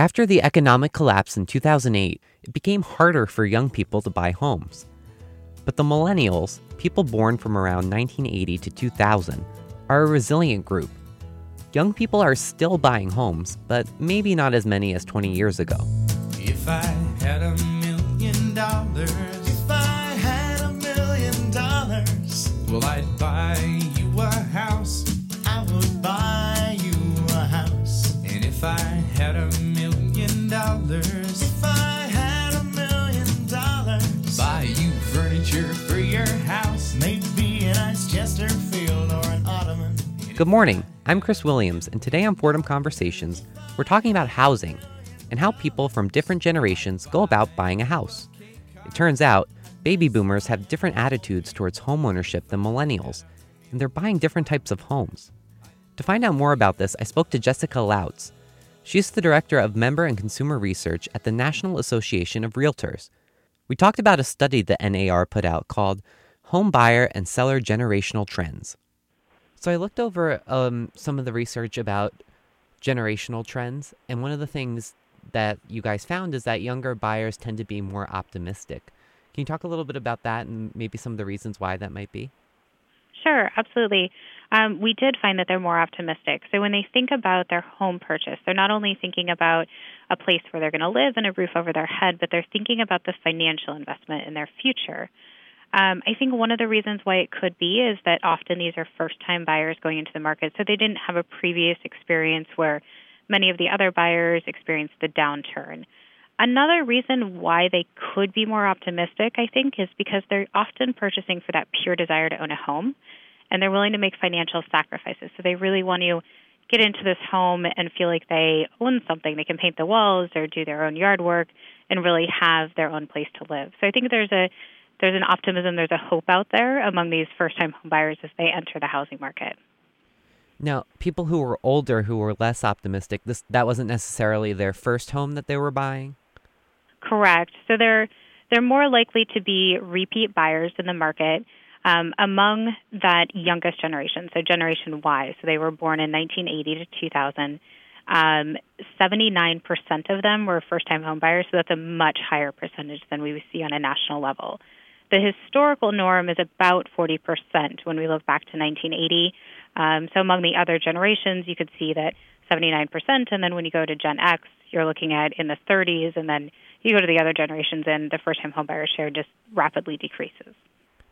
After the economic collapse in 2008, it became harder for young people to buy homes. But the millennials, people born from around 1980 to 2000, are a resilient group. Young people are still buying homes, but maybe not as many as 20 years ago. If I had a million dollars, if I had a million dollars, well, I'd buy you a house. I would buy you a house. And if I Good morning. I'm Chris Williams, and today on Fordham Conversations, we're talking about housing and how people from different generations go about buying a house. It turns out, baby boomers have different attitudes towards homeownership than millennials, and they're buying different types of homes. To find out more about this, I spoke to Jessica Lautz. She's the director of member and consumer research at the National Association of Realtors. We talked about a study the NAR put out called Home Buyer and Seller Generational Trends. So I looked over um, some of the research about generational trends, and one of the things that you guys found is that younger buyers tend to be more optimistic. Can you talk a little bit about that and maybe some of the reasons why that might be? Sure, absolutely. Um, we did find that they're more optimistic. So when they think about their home purchase, they're not only thinking about a place where they're going to live and a roof over their head, but they're thinking about the financial investment in their future. Um, I think one of the reasons why it could be is that often these are first time buyers going into the market, so they didn't have a previous experience where many of the other buyers experienced the downturn. Another reason why they could be more optimistic, I think, is because they're often purchasing for that pure desire to own a home and they're willing to make financial sacrifices. So they really want to get into this home and feel like they own something. They can paint the walls or do their own yard work and really have their own place to live. So I think there's a there's an optimism, there's a hope out there among these first time home buyers as they enter the housing market. Now, people who were older who were less optimistic, this that wasn't necessarily their first home that they were buying. Correct. So they're they're more likely to be repeat buyers in the market um, among that youngest generation, so Generation Y. So they were born in 1980 to 2000. Um, 79% of them were first-time homebuyers, so that's a much higher percentage than we see on a national level. The historical norm is about 40% when we look back to 1980. Um, so among the other generations, you could see that 79%, and then when you go to Gen X, you're looking at in the 30s, and then you go to the other generations, and the first-time homebuyer share just rapidly decreases.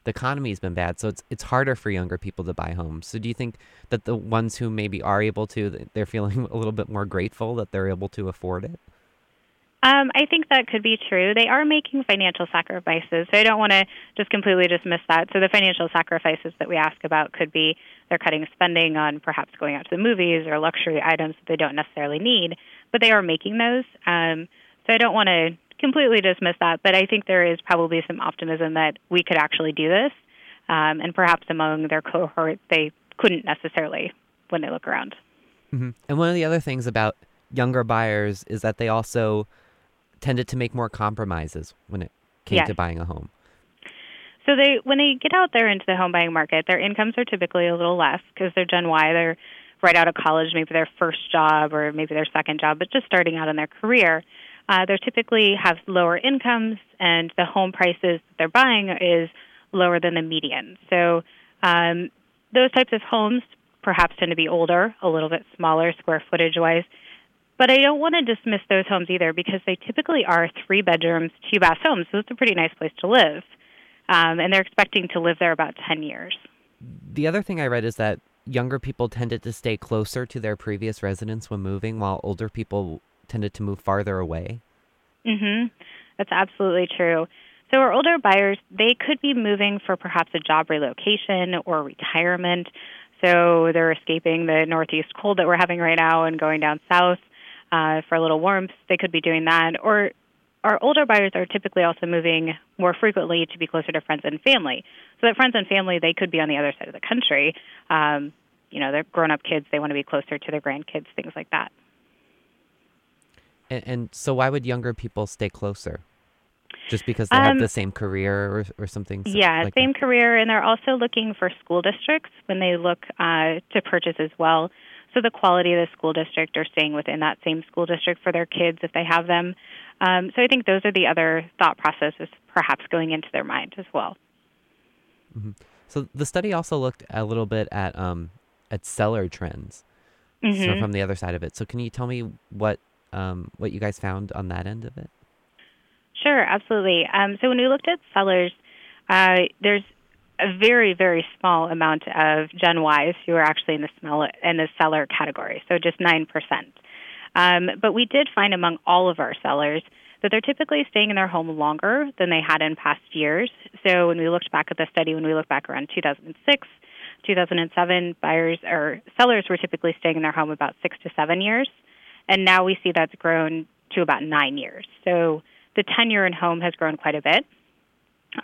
The economy's been bad, so it's it's harder for younger people to buy homes. So do you think that the ones who maybe are able to, they're feeling a little bit more grateful that they're able to afford it? Um, I think that could be true. They are making financial sacrifices, so I don't want to just completely dismiss that. So the financial sacrifices that we ask about could be they're cutting spending on perhaps going out to the movies or luxury items that they don't necessarily need, but they are making those. Um, so I don't want to completely dismiss that, but I think there is probably some optimism that we could actually do this, um, and perhaps among their cohort they couldn't necessarily when they look around. Mm-hmm. And one of the other things about younger buyers is that they also tended to make more compromises when it came yes. to buying a home. So they when they get out there into the home buying market, their incomes are typically a little less because they're Gen Y. They're right out of college, maybe their first job or maybe their second job, but just starting out in their career. Uh, they typically have lower incomes, and the home prices that they're buying is lower than the median. So um, those types of homes perhaps tend to be older, a little bit smaller square footage wise, but I don't want to dismiss those homes either because they typically are three bedrooms, two bath homes. So it's a pretty nice place to live. Um, and they're expecting to live there about 10 years. The other thing I read is that younger people tended to stay closer to their previous residence when moving, while older people tended to move farther away. Mhm. That's absolutely true. So our older buyers, they could be moving for perhaps a job relocation or retirement. So they're escaping the northeast cold that we're having right now and going down south uh, for a little warmth, they could be doing that. Or our older buyers are typically also moving more frequently to be closer to friends and family. So that friends and family, they could be on the other side of the country. Um, you know, they're grown up kids, they want to be closer to their grandkids, things like that. And, and so, why would younger people stay closer? Just because they um, have the same career or, or something? Yeah, like same that? career, and they're also looking for school districts when they look uh, to purchase as well. So the quality of the school district or staying within that same school district for their kids if they have them. Um, so I think those are the other thought processes perhaps going into their mind as well. Mm-hmm. So the study also looked a little bit at um, at seller trends. Mm-hmm. So from the other side of it. So can you tell me what um, what you guys found on that end of it? Sure, absolutely. Um, so when we looked at sellers, uh, there's a very very small amount of Gen Ys who are actually in the smell in the seller category. So just nine percent. Um, but we did find among all of our sellers that they're typically staying in their home longer than they had in past years. So when we looked back at the study, when we looked back around 2006, 2007, buyers or sellers were typically staying in their home about six to seven years, and now we see that's grown to about nine years. So the tenure in home has grown quite a bit.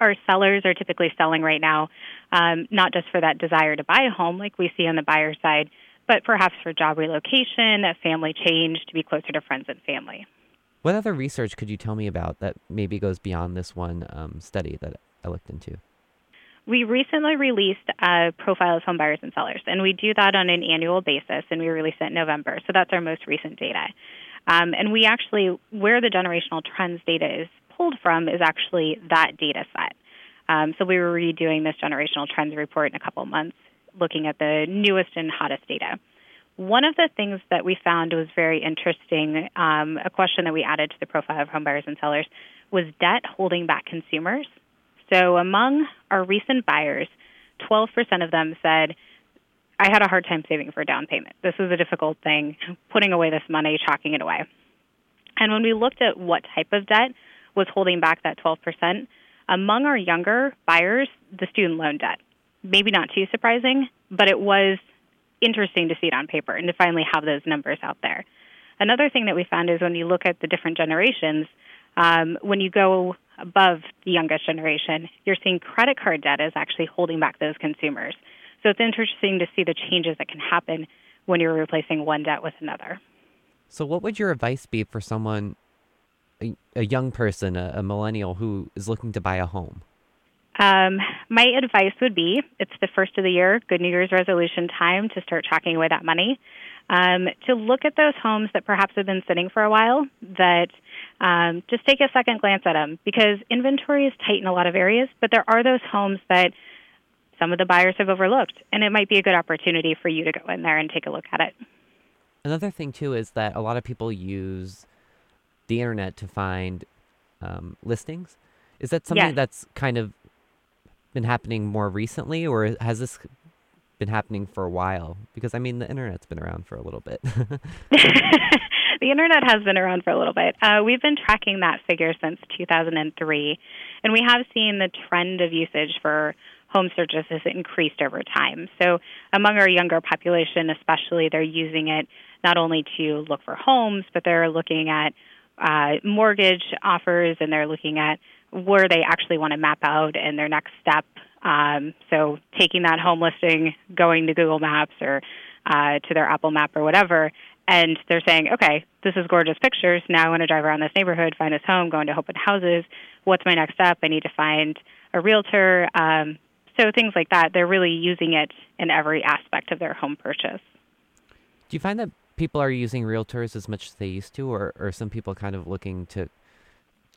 Our sellers are typically selling right now, um, not just for that desire to buy a home like we see on the buyer side, but perhaps for job relocation, a family change, to be closer to friends and family. What other research could you tell me about that maybe goes beyond this one um, study that I looked into? We recently released a profile of home buyers and sellers, and we do that on an annual basis, and we release it in November. So that's our most recent data. Um, and we actually, where the generational trends data is pulled from, is actually that data set. Um, so we were redoing this generational trends report in a couple months, looking at the newest and hottest data. One of the things that we found was very interesting, um, a question that we added to the profile of home buyers and sellers, was debt holding back consumers. So among our recent buyers, 12% of them said, I had a hard time saving for a down payment. This was a difficult thing, putting away this money, chalking it away. And when we looked at what type of debt was holding back that 12%, among our younger buyers, the student loan debt. Maybe not too surprising, but it was interesting to see it on paper and to finally have those numbers out there. Another thing that we found is when you look at the different generations, um, when you go above the youngest generation, you're seeing credit card debt is actually holding back those consumers. So it's interesting to see the changes that can happen when you're replacing one debt with another. So, what would your advice be for someone, a, a young person, a, a millennial who is looking to buy a home? Um, my advice would be it's the first of the year, good New Year's resolution time to start chalking away that money. Um, to look at those homes that perhaps have been sitting for a while, that um, just take a second glance at them because inventory is tight in a lot of areas, but there are those homes that some of the buyers have overlooked, and it might be a good opportunity for you to go in there and take a look at it. Another thing, too, is that a lot of people use the internet to find um, listings. Is that something Yes. that's kind of been happening more recently, or has this been happening for a while? Because I mean, the internet's been around for a little bit. the internet has been around for a little bit. Uh, we've been tracking that figure since 2003, and we have seen the trend of usage for home searches has increased over time. So, among our younger population, especially, they're using it not only to look for homes, but they're looking at uh, mortgage offers and they're looking at where they actually want to map out and their next step. Um, so, taking that home listing, going to Google Maps or uh, to their Apple Map or whatever, and they're saying, okay, this is gorgeous pictures. Now I want to drive around this neighborhood, find this home, go into open houses. What's my next step? I need to find a realtor. Um, so things like that. They're really using it in every aspect of their home purchase. Do you find that people are using realtors as much as they used to, or, or some people kind of looking to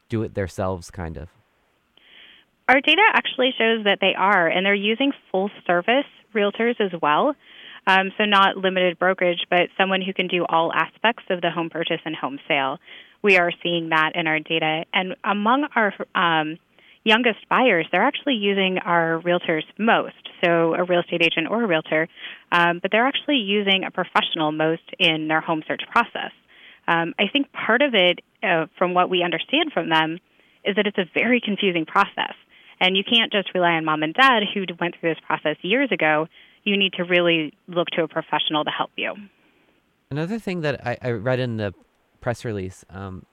do it themselves, kind of? Our data actually shows that they are, and they're using full service realtors as well. Um, so, not limited brokerage, but someone who can do all aspects of the home purchase and home sale. We are seeing that in our data. And among our um, youngest buyers, they're actually using our realtors most. So, a real estate agent or a realtor, um, but they're actually using a professional most in their home search process. Um, I think part of it, uh, from what we understand from them, is that it's a very confusing process. And you can't just rely on mom and dad who went through this process years ago. You need to really look to a professional to help you. Another thing that I, I read in the press release um,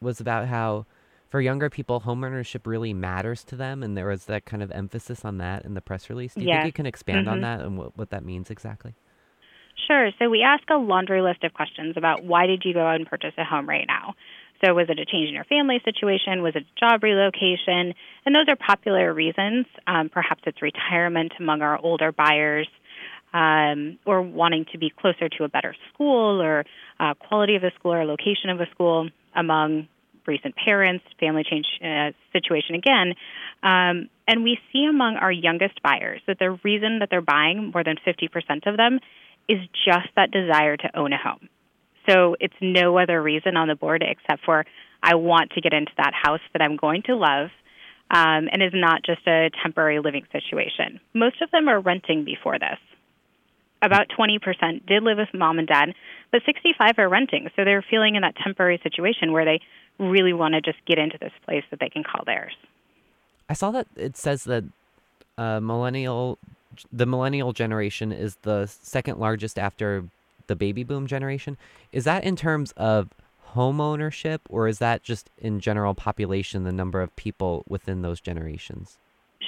was about how for younger people, homeownership really matters to them, and there was that kind of emphasis on that in the press release. Do you Yes. think you can expand on Mhm. that and what, what that means exactly? Sure. So we ask a laundry list of questions about why did you go out and purchase a home right now? So was it a change in your family situation? Was it a job relocation? And those are popular reasons. Um, perhaps it's retirement among our older buyers. um, or wanting to be closer to a better school or uh, quality of the school or location of a school among recent parents, family change uh, situation again. Um, and we see among our youngest buyers that the reason that they're buying, more than 50% of them, is just that desire to own a home. So it's no other reason on the board except for I want to get into that house that I'm going to love um, and is not just a temporary living situation. Most of them are renting before this. About 20% did live with mom and dad, but 65 are renting. So they're feeling in that temporary situation where they really want to just get into this place that they can call theirs. I saw that it says that uh, millennial, the millennial generation is the second largest after the baby boom generation. Is that in terms of home ownership, or is that just in general population, the number of people within those generations?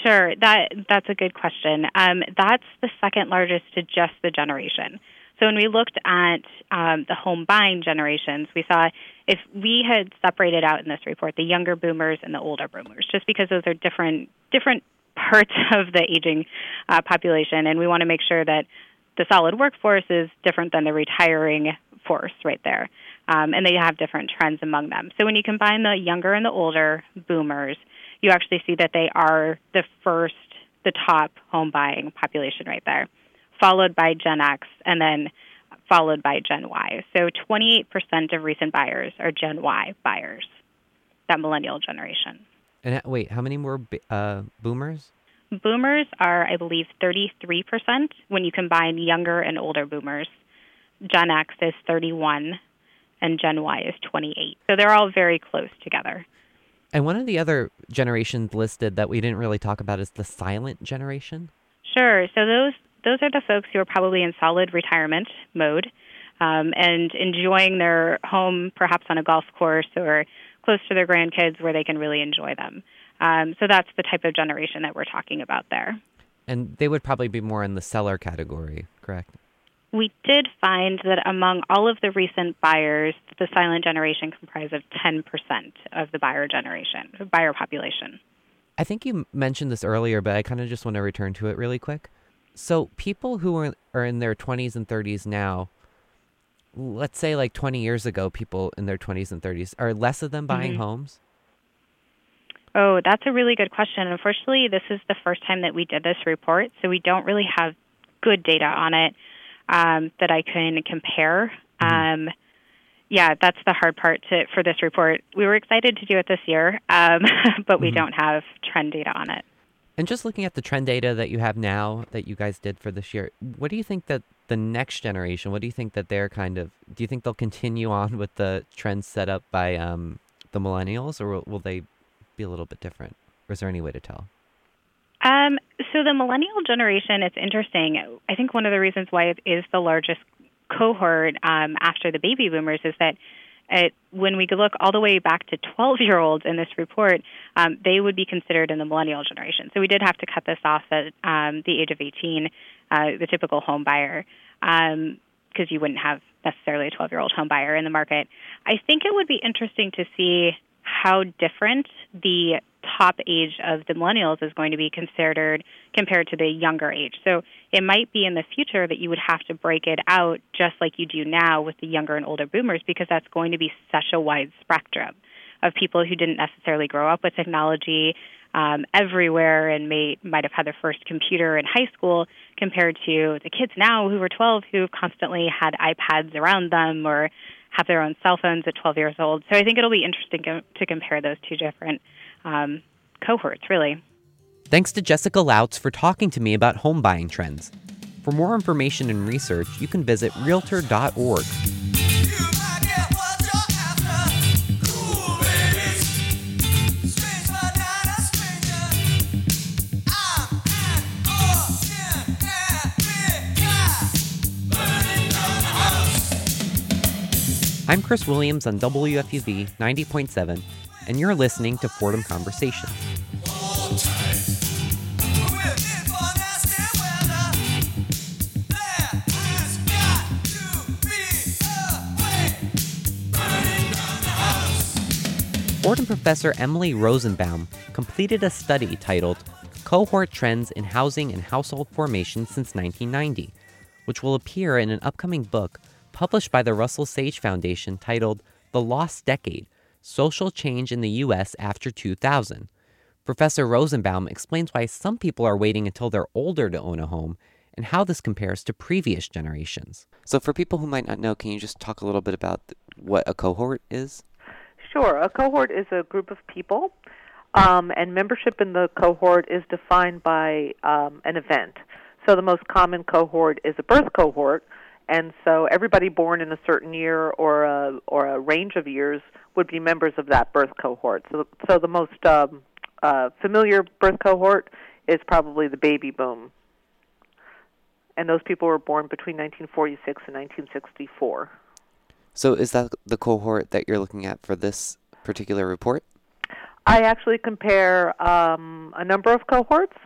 Sure, that that's a good question. Um, that's the second largest to just the generation. So when we looked at um, the home buying generations, we saw if we had separated out in this report the younger boomers and the older boomers, just because those are different different parts of the aging uh, population, and we want to make sure that the solid workforce is different than the retiring force right there, um, and they have different trends among them. So when you combine the younger and the older boomers, you actually see that they are the first, the top home buying population right there followed by Gen X, and then followed by Gen Y. So 28% of recent buyers are Gen Y buyers, that millennial generation. And wait, how many more uh, boomers? Boomers are, I believe, 33% when you combine younger and older boomers. Gen X is 31 and Gen Y is 28. So they're all very close together. And one of the other generations listed that we didn't really talk about is the silent generation. Sure. So those those are the folks who are probably in solid retirement mode um, and enjoying their home, perhaps on a golf course or close to their grandkids where they can really enjoy them. Um, so that's the type of generation that we're talking about there. And they would probably be more in the seller category, correct? We did find that among all of the recent buyers, the silent generation comprised of 10% of the buyer generation, buyer population. I think you mentioned this earlier, but I kind of just want to return to it really quick. So people who are are in their 20s and 30s now, let's say like 20 years ago, people in their 20s and 30s, are less of them buying mm-hmm. homes? Oh, that's a really good question. Unfortunately, this is the first time that we did this report, so we don't really have good data on it um, that I can compare. Mm-hmm. Um, yeah, that's the hard part to, for this report. We were excited to do it this year, um, but we mm-hmm. don't have trend data on it. And just looking at the trend data that you have now that you guys did for this year, what do you think that the next generation, what do you think that they're kind of, do you think they'll continue on with the trends set up by um, the millennials or will, will they be a little bit different? Or is there any way to tell? Um, so the millennial generation, it's interesting. I think one of the reasons why it is the largest cohort um, after the baby boomers is that it, when we look all the way back to 12 year olds in this report, um, they would be considered in the millennial generation. So we did have to cut this off at um, the age of 18, uh, the typical home buyer, because um, you wouldn't have necessarily a 12 year old home buyer in the market. I think it would be interesting to see how different the top age of the millennials is going to be considered compared to the younger age. So it might be in the future that you would have to break it out just like you do now with the younger and older boomers because that's going to be such a wide spectrum of people who didn't necessarily grow up with technology um, everywhere and may might have had their first computer in high school compared to the kids now who are 12 who constantly had iPads around them or have their own cell phones at 12 years old. So I think it'll be interesting to compare those two different um, cohorts, really. Thanks to Jessica Lautz for talking to me about home buying trends. For more information and research, you can visit realtor.org. I'm Chris Williams on WFUV 90.7, and you're listening to Fordham Conversations. Fordham professor Emily Rosenbaum completed a study titled Cohort Trends in Housing and Household Formation Since 1990 which will appear in an upcoming book published by the Russell Sage Foundation titled The Lost Decade Social Change in the U.S. After 2000. Professor Rosenbaum explains why some people are waiting until they're older to own a home and how this compares to previous generations. So, for people who might not know, can you just talk a little bit about what a cohort is? Sure. A cohort is a group of people, um, and membership in the cohort is defined by um, an event. So, the most common cohort is a birth cohort, and so everybody born in a certain year or a or a range of years would be members of that birth cohort. So, so the most um, uh, familiar birth cohort is probably the baby boom and those people were born between 1946 and 1964. So, is that the cohort that you're looking at for this particular report? I actually compare um, a number of cohorts.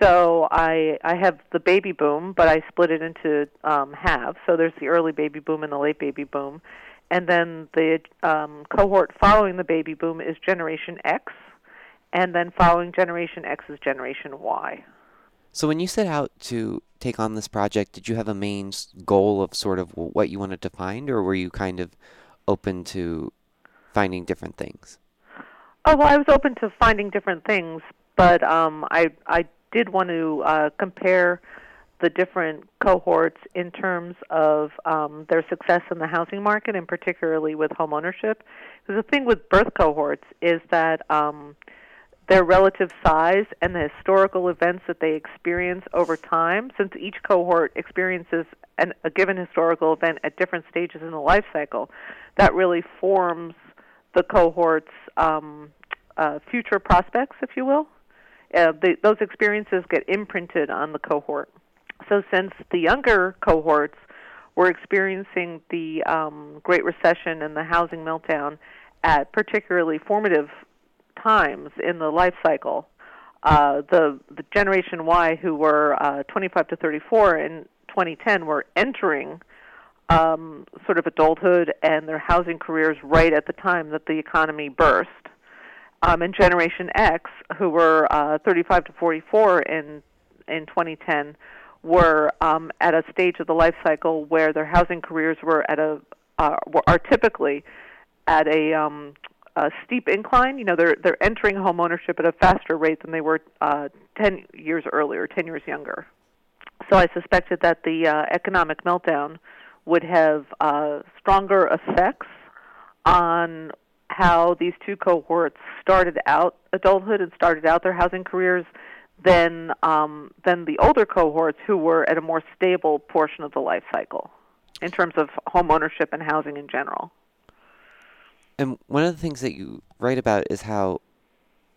So I I have the baby boom, but I split it into um, halves. So there's the early baby boom and the late baby boom, and then the um, cohort following the baby boom is Generation X, and then following Generation X is Generation Y. So when you set out to take on this project, did you have a main goal of sort of what you wanted to find, or were you kind of open to finding different things? Oh well, I was open to finding different things, but um, I I did want to uh, compare the different cohorts in terms of um, their success in the housing market, and particularly with home ownership. Because the thing with birth cohorts is that um, their relative size and the historical events that they experience over time, since each cohort experiences an, a given historical event at different stages in the life cycle, that really forms the cohort's um, uh, future prospects, if you will. Uh, the, those experiences get imprinted on the cohort. So, since the younger cohorts were experiencing the um, Great Recession and the housing meltdown at particularly formative times in the life cycle. Uh, the the Generation Y, who were uh, 25 to 34 in 2010, were entering um, sort of adulthood and their housing careers right at the time that the economy burst. Um, and Generation X, who were uh, 35 to 44 in in 2010, were um, at a stage of the life cycle where their housing careers were at a uh, are typically at a um, a steep incline. You know, they're they're entering home ownership at a faster rate than they were uh, 10 years earlier, 10 years younger. So I suspected that the uh, economic meltdown would have uh, stronger effects on how these two cohorts started out adulthood and started out their housing careers than um, than the older cohorts who were at a more stable portion of the life cycle in terms of home ownership and housing in general. And one of the things that you write about is how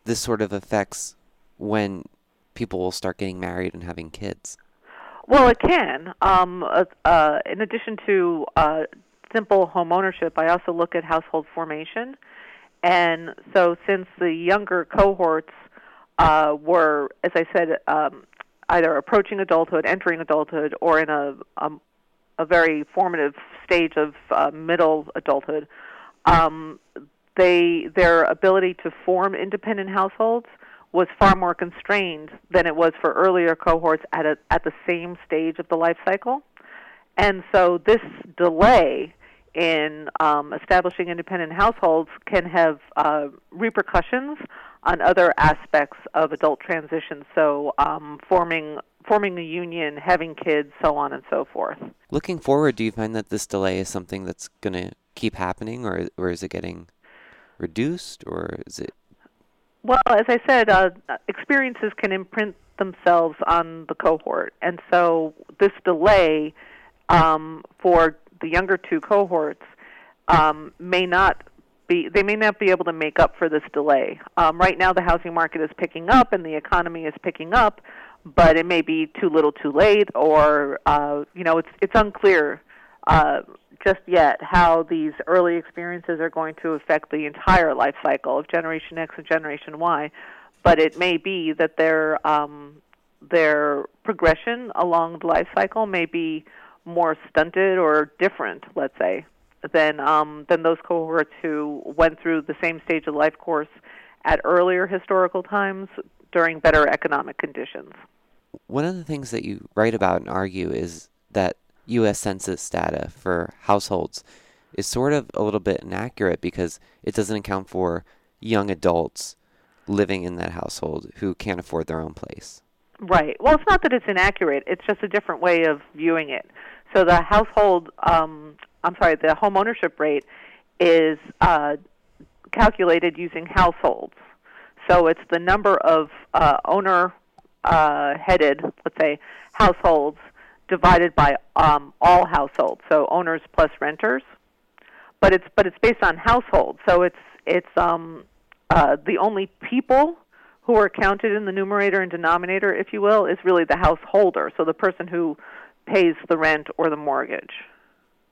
this sort of affects when people will start getting married and having kids. Well, it can. Um, uh, uh, in addition to uh, simple home ownership, I also look at household formation. And so, since the younger cohorts uh, were, as I said, um, either approaching adulthood, entering adulthood, or in a, um, a very formative stage of uh, middle adulthood, um, they their ability to form independent households was far more constrained than it was for earlier cohorts at a, at the same stage of the life cycle, and so this delay in um, establishing independent households can have uh, repercussions on other aspects of adult transition. So um, forming forming a union, having kids, so on and so forth. Looking forward, do you find that this delay is something that's going to keep happening, or or is it getting reduced, or is it? Well, as I said, uh, experiences can imprint themselves on the cohort, and so this delay um, for the younger two cohorts um, may not be they may not be able to make up for this delay. Um, right now, the housing market is picking up and the economy is picking up, but it may be too little, too late, or uh, you know, it's it's unclear uh, just yet how these early experiences are going to affect the entire life cycle of Generation X and Generation Y. But it may be that their um, their progression along the life cycle may be more stunted or different, let's say, than um, than those cohorts who went through the same stage of life course at earlier historical times during better economic conditions. One of the things that you write about and argue is that U.S. Census data for households is sort of a little bit inaccurate because it doesn't account for young adults living in that household who can't afford their own place. Right. Well, it's not that it's inaccurate. It's just a different way of viewing it. So the household, um, I'm sorry, the home ownership rate is uh, calculated using households. So it's the number of uh, owner uh, headed, let's say, households divided by um, all households. So owners plus renters. But it's but it's based on households. So it's it's um, uh, the only people who are counted in the numerator and denominator, if you will, is really the householder. So the person who pays the rent or the mortgage,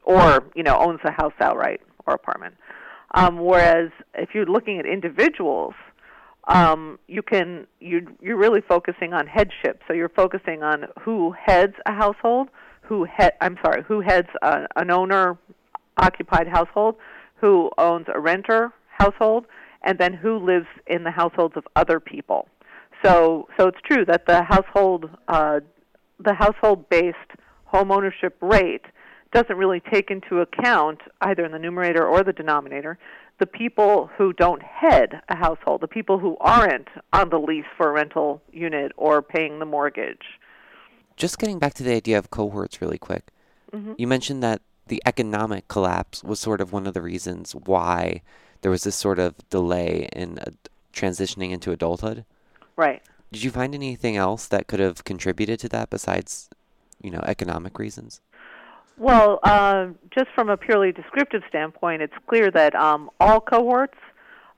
or you know owns the house outright or apartment. Um, whereas if you're looking at individuals, um, you can you you're really focusing on headship. So you're focusing on who heads a household, who head I'm sorry, who heads a, an owner occupied household, who owns a renter household, and then who lives in the households of other people. So so it's true that the household uh, the household based home ownership rate doesn't really take into account either in the numerator or the denominator the people who don't head a household, the people who aren't on the lease for a rental unit or paying the mortgage. Just getting back to the idea of cohorts really quick. Mm-hmm. You mentioned that the economic collapse was sort of one of the reasons why there was this sort of delay in uh, transitioning into adulthood. Right. Did you find anything else that could have contributed to that besides, you know, economic reasons? Well, uh, just from a purely descriptive standpoint, it's clear that um, all cohorts,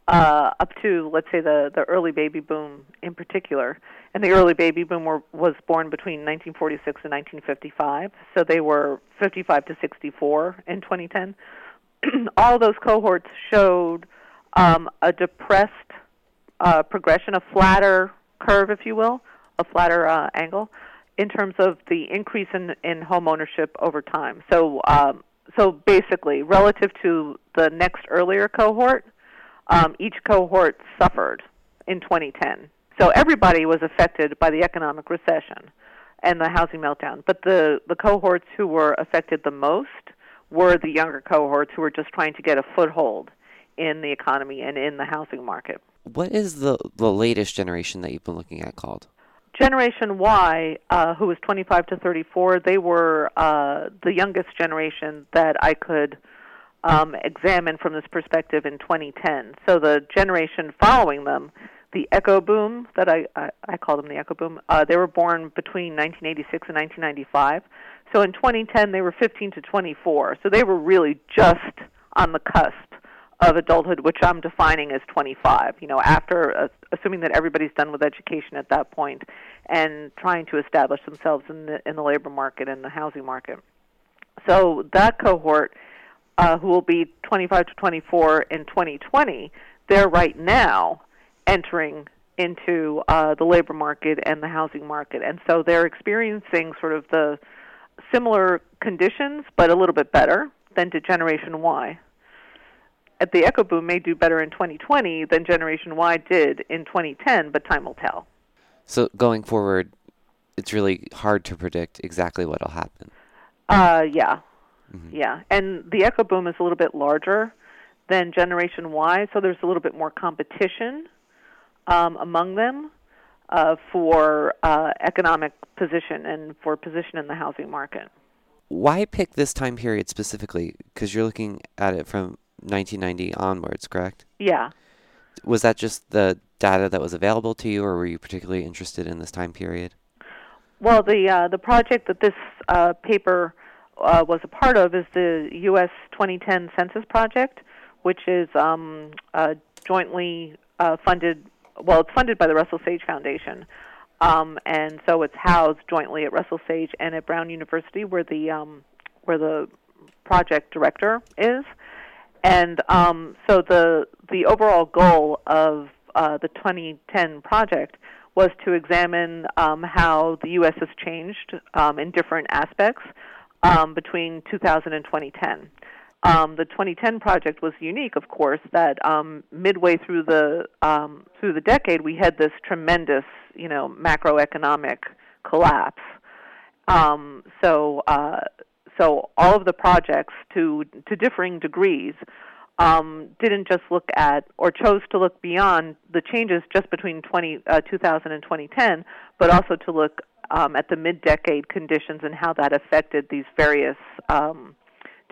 uh, up to let's say the the early baby boom in particular, and the early baby boom were, was born between 1946 and 1955, so they were 55 to 64 in 2010. all those cohorts showed um, a depressed uh, progression, a flatter curve, if you will, a flatter uh, angle in terms of the increase in, in home ownership over time. So, um, so basically, relative to the next earlier cohort, um, each cohort suffered in 2010. So everybody was affected by the economic recession and the housing meltdown. But the, the cohorts who were affected the most were the younger cohorts who were just trying to get a foothold in the economy and in the housing market. What is the, the latest generation that you've been looking at called? Generation Y, uh, who was 25 to 34, they were uh, the youngest generation that I could um, examine from this perspective in 2010. So the generation following them, the Echo Boom, that I, I, I call them the Echo Boom, uh, they were born between 1986 and 1995. So in 2010, they were 15 to 24. So they were really just on the cusp of adulthood, which I'm defining as 25. You know, after uh, assuming that everybody's done with education at that point, and trying to establish themselves in the in the labor market and the housing market. So that cohort, uh, who will be 25 to 24 in 2020, they're right now entering into uh, the labor market and the housing market, and so they're experiencing sort of the similar conditions, but a little bit better than to Generation Y at the echo boom may do better in 2020 than Generation Y did in 2010, but time will tell. So going forward, it's really hard to predict exactly what'll happen. Uh, yeah, mm-hmm. yeah, and the echo boom is a little bit larger than Generation Y, so there's a little bit more competition um, among them uh, for uh, economic position and for position in the housing market. Why pick this time period specifically? Because you're looking at it from 1990 onwards, correct? Yeah. Was that just the data that was available to you, or were you particularly interested in this time period? Well, the uh, the project that this uh, paper uh, was a part of is the U.S. 2010 Census Project, which is um, uh, jointly uh, funded. Well, it's funded by the Russell Sage Foundation, um, and so it's housed jointly at Russell Sage and at Brown University, where the um, where the project director is. And um, so the the overall goal of uh, the 2010 project was to examine um, how the U.S. has changed um, in different aspects um, between 2000 and 2010. Um, the 2010 project was unique, of course, that um, midway through the through the decade we had this tremendous, you know, macroeconomic collapse. So uh, so all of the projects, to to differing degrees, um, didn't just look at or chose to look beyond the changes just between 20, uh, 2000 and 2010, but also to look um, at the mid-decade conditions and how that affected these various um,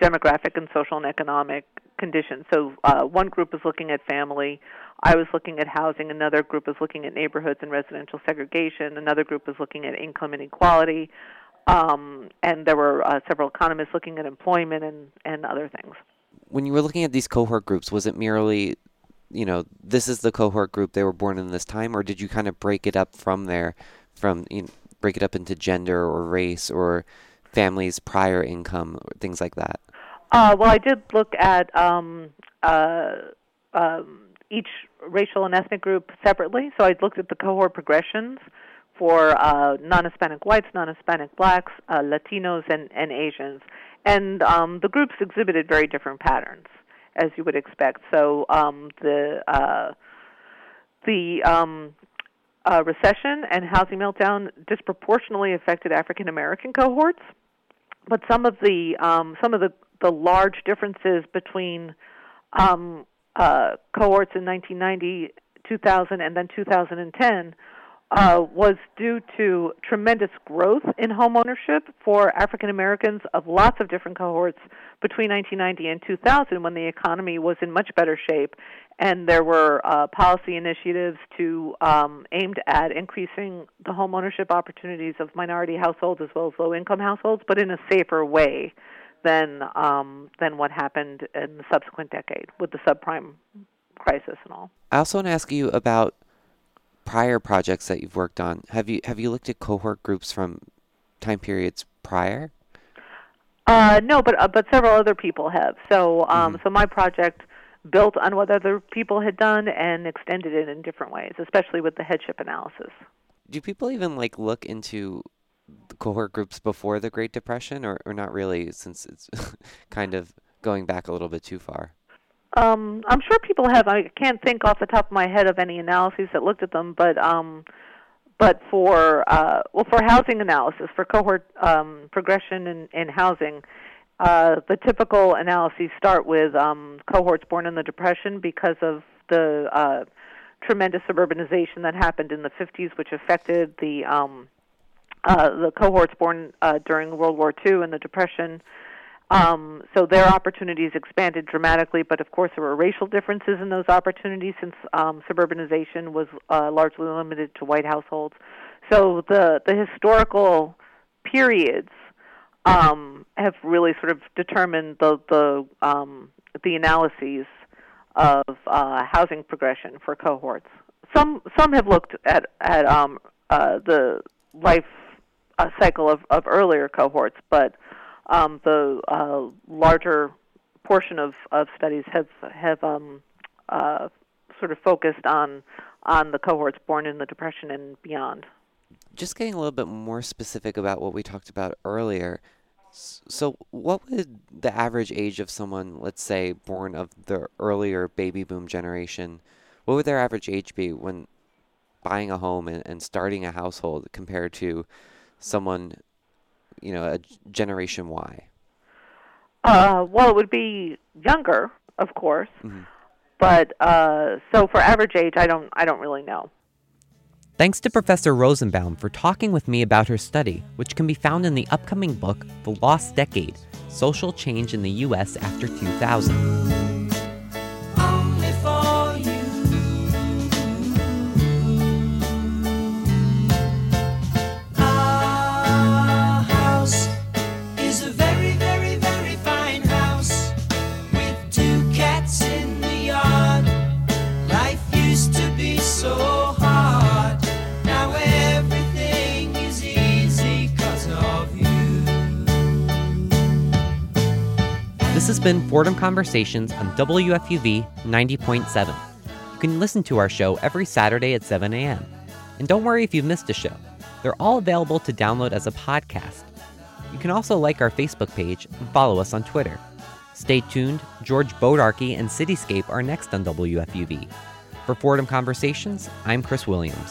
demographic and social and economic conditions. So uh, one group is looking at family. I was looking at housing. Another group is looking at neighborhoods and residential segregation. Another group is looking at income inequality. Um, and there were uh, several economists looking at employment and, and other things. When you were looking at these cohort groups, was it merely, you know, this is the cohort group they were born in this time, or did you kind of break it up from there, from you know, break it up into gender or race or families' prior income, or things like that? Uh, well, I did look at um, uh, um, each racial and ethnic group separately. So I looked at the cohort progressions for uh, non-Hispanic whites, non-Hispanic blacks, uh, Latinos, and, and Asians. And um, the groups exhibited very different patterns, as you would expect. So um, the uh, the um, uh, recession and housing meltdown disproportionately affected African American cohorts, but some of the um, some of the the large differences between um, uh, cohorts in 1990, 2000, and then 2010 uh, was due to tremendous growth in homeownership for African Americans of lots of different cohorts between 1990 and 2000 when the economy was in much better shape and there were uh, policy initiatives to um, aimed at increasing the homeownership opportunities of minority households as well as low income households but in a safer way than um, than what happened in the subsequent decade with the subprime crisis and all. I also want to ask you about prior projects that you've worked on. Have you have you looked at cohort groups from time periods prior? Uh, no, but uh, but several other people have. So um, Mhm. so my project built on what other people had done and extended it in different ways, especially with the headship analysis. Do people even like look into cohort groups before the Great Depression, or, or not really, since it's kind of going back a little bit too far? Um, I'm sure people have. I can't think off the top of my head of any analyses that looked at them, but um, but for uh, well, for housing analysis, for cohort um, progression in, in housing, uh, the typical analyses start with um, cohorts born in the Depression because of the uh, tremendous suburbanization that happened in the 50s, which affected the um, uh, the cohorts born uh, during World War II and the Depression. Um, so their opportunities expanded dramatically, but of course there were racial differences in those opportunities since um, suburbanization was uh, largely limited to white households. So the the historical periods um, have really sort of determined the the um, the analyses of uh, housing progression for cohorts. Some some have looked at at um, uh, the life uh, cycle of, of earlier cohorts, but um, the uh, larger portion of, of studies have have um, uh, sort of focused on on the cohorts born in the depression and beyond. Just getting a little bit more specific about what we talked about earlier. So, what would the average age of someone, let's say, born of the earlier baby boom generation, what would their average age be when buying a home and, and starting a household compared to someone, you know, a g- generation Y? Uh, well, it would be younger, of course, Mhm. but uh, so for average age, I don't I don't really know. Thanks to Professor Rosenbaum for talking with me about her study, which can be found in the upcoming book, The Lost Decade Social Change in the U.S. After 2000. Been Fordham Conversations on WFUV 90.7. You can listen to our show every Saturday at 7 a.m. And don't worry if you've missed a show, they're all available to download as a podcast. You can also like our Facebook page and follow us on Twitter. Stay tuned, George Bodarky and Cityscape are next on WFUV. For Fordham Conversations, I'm Chris Williams.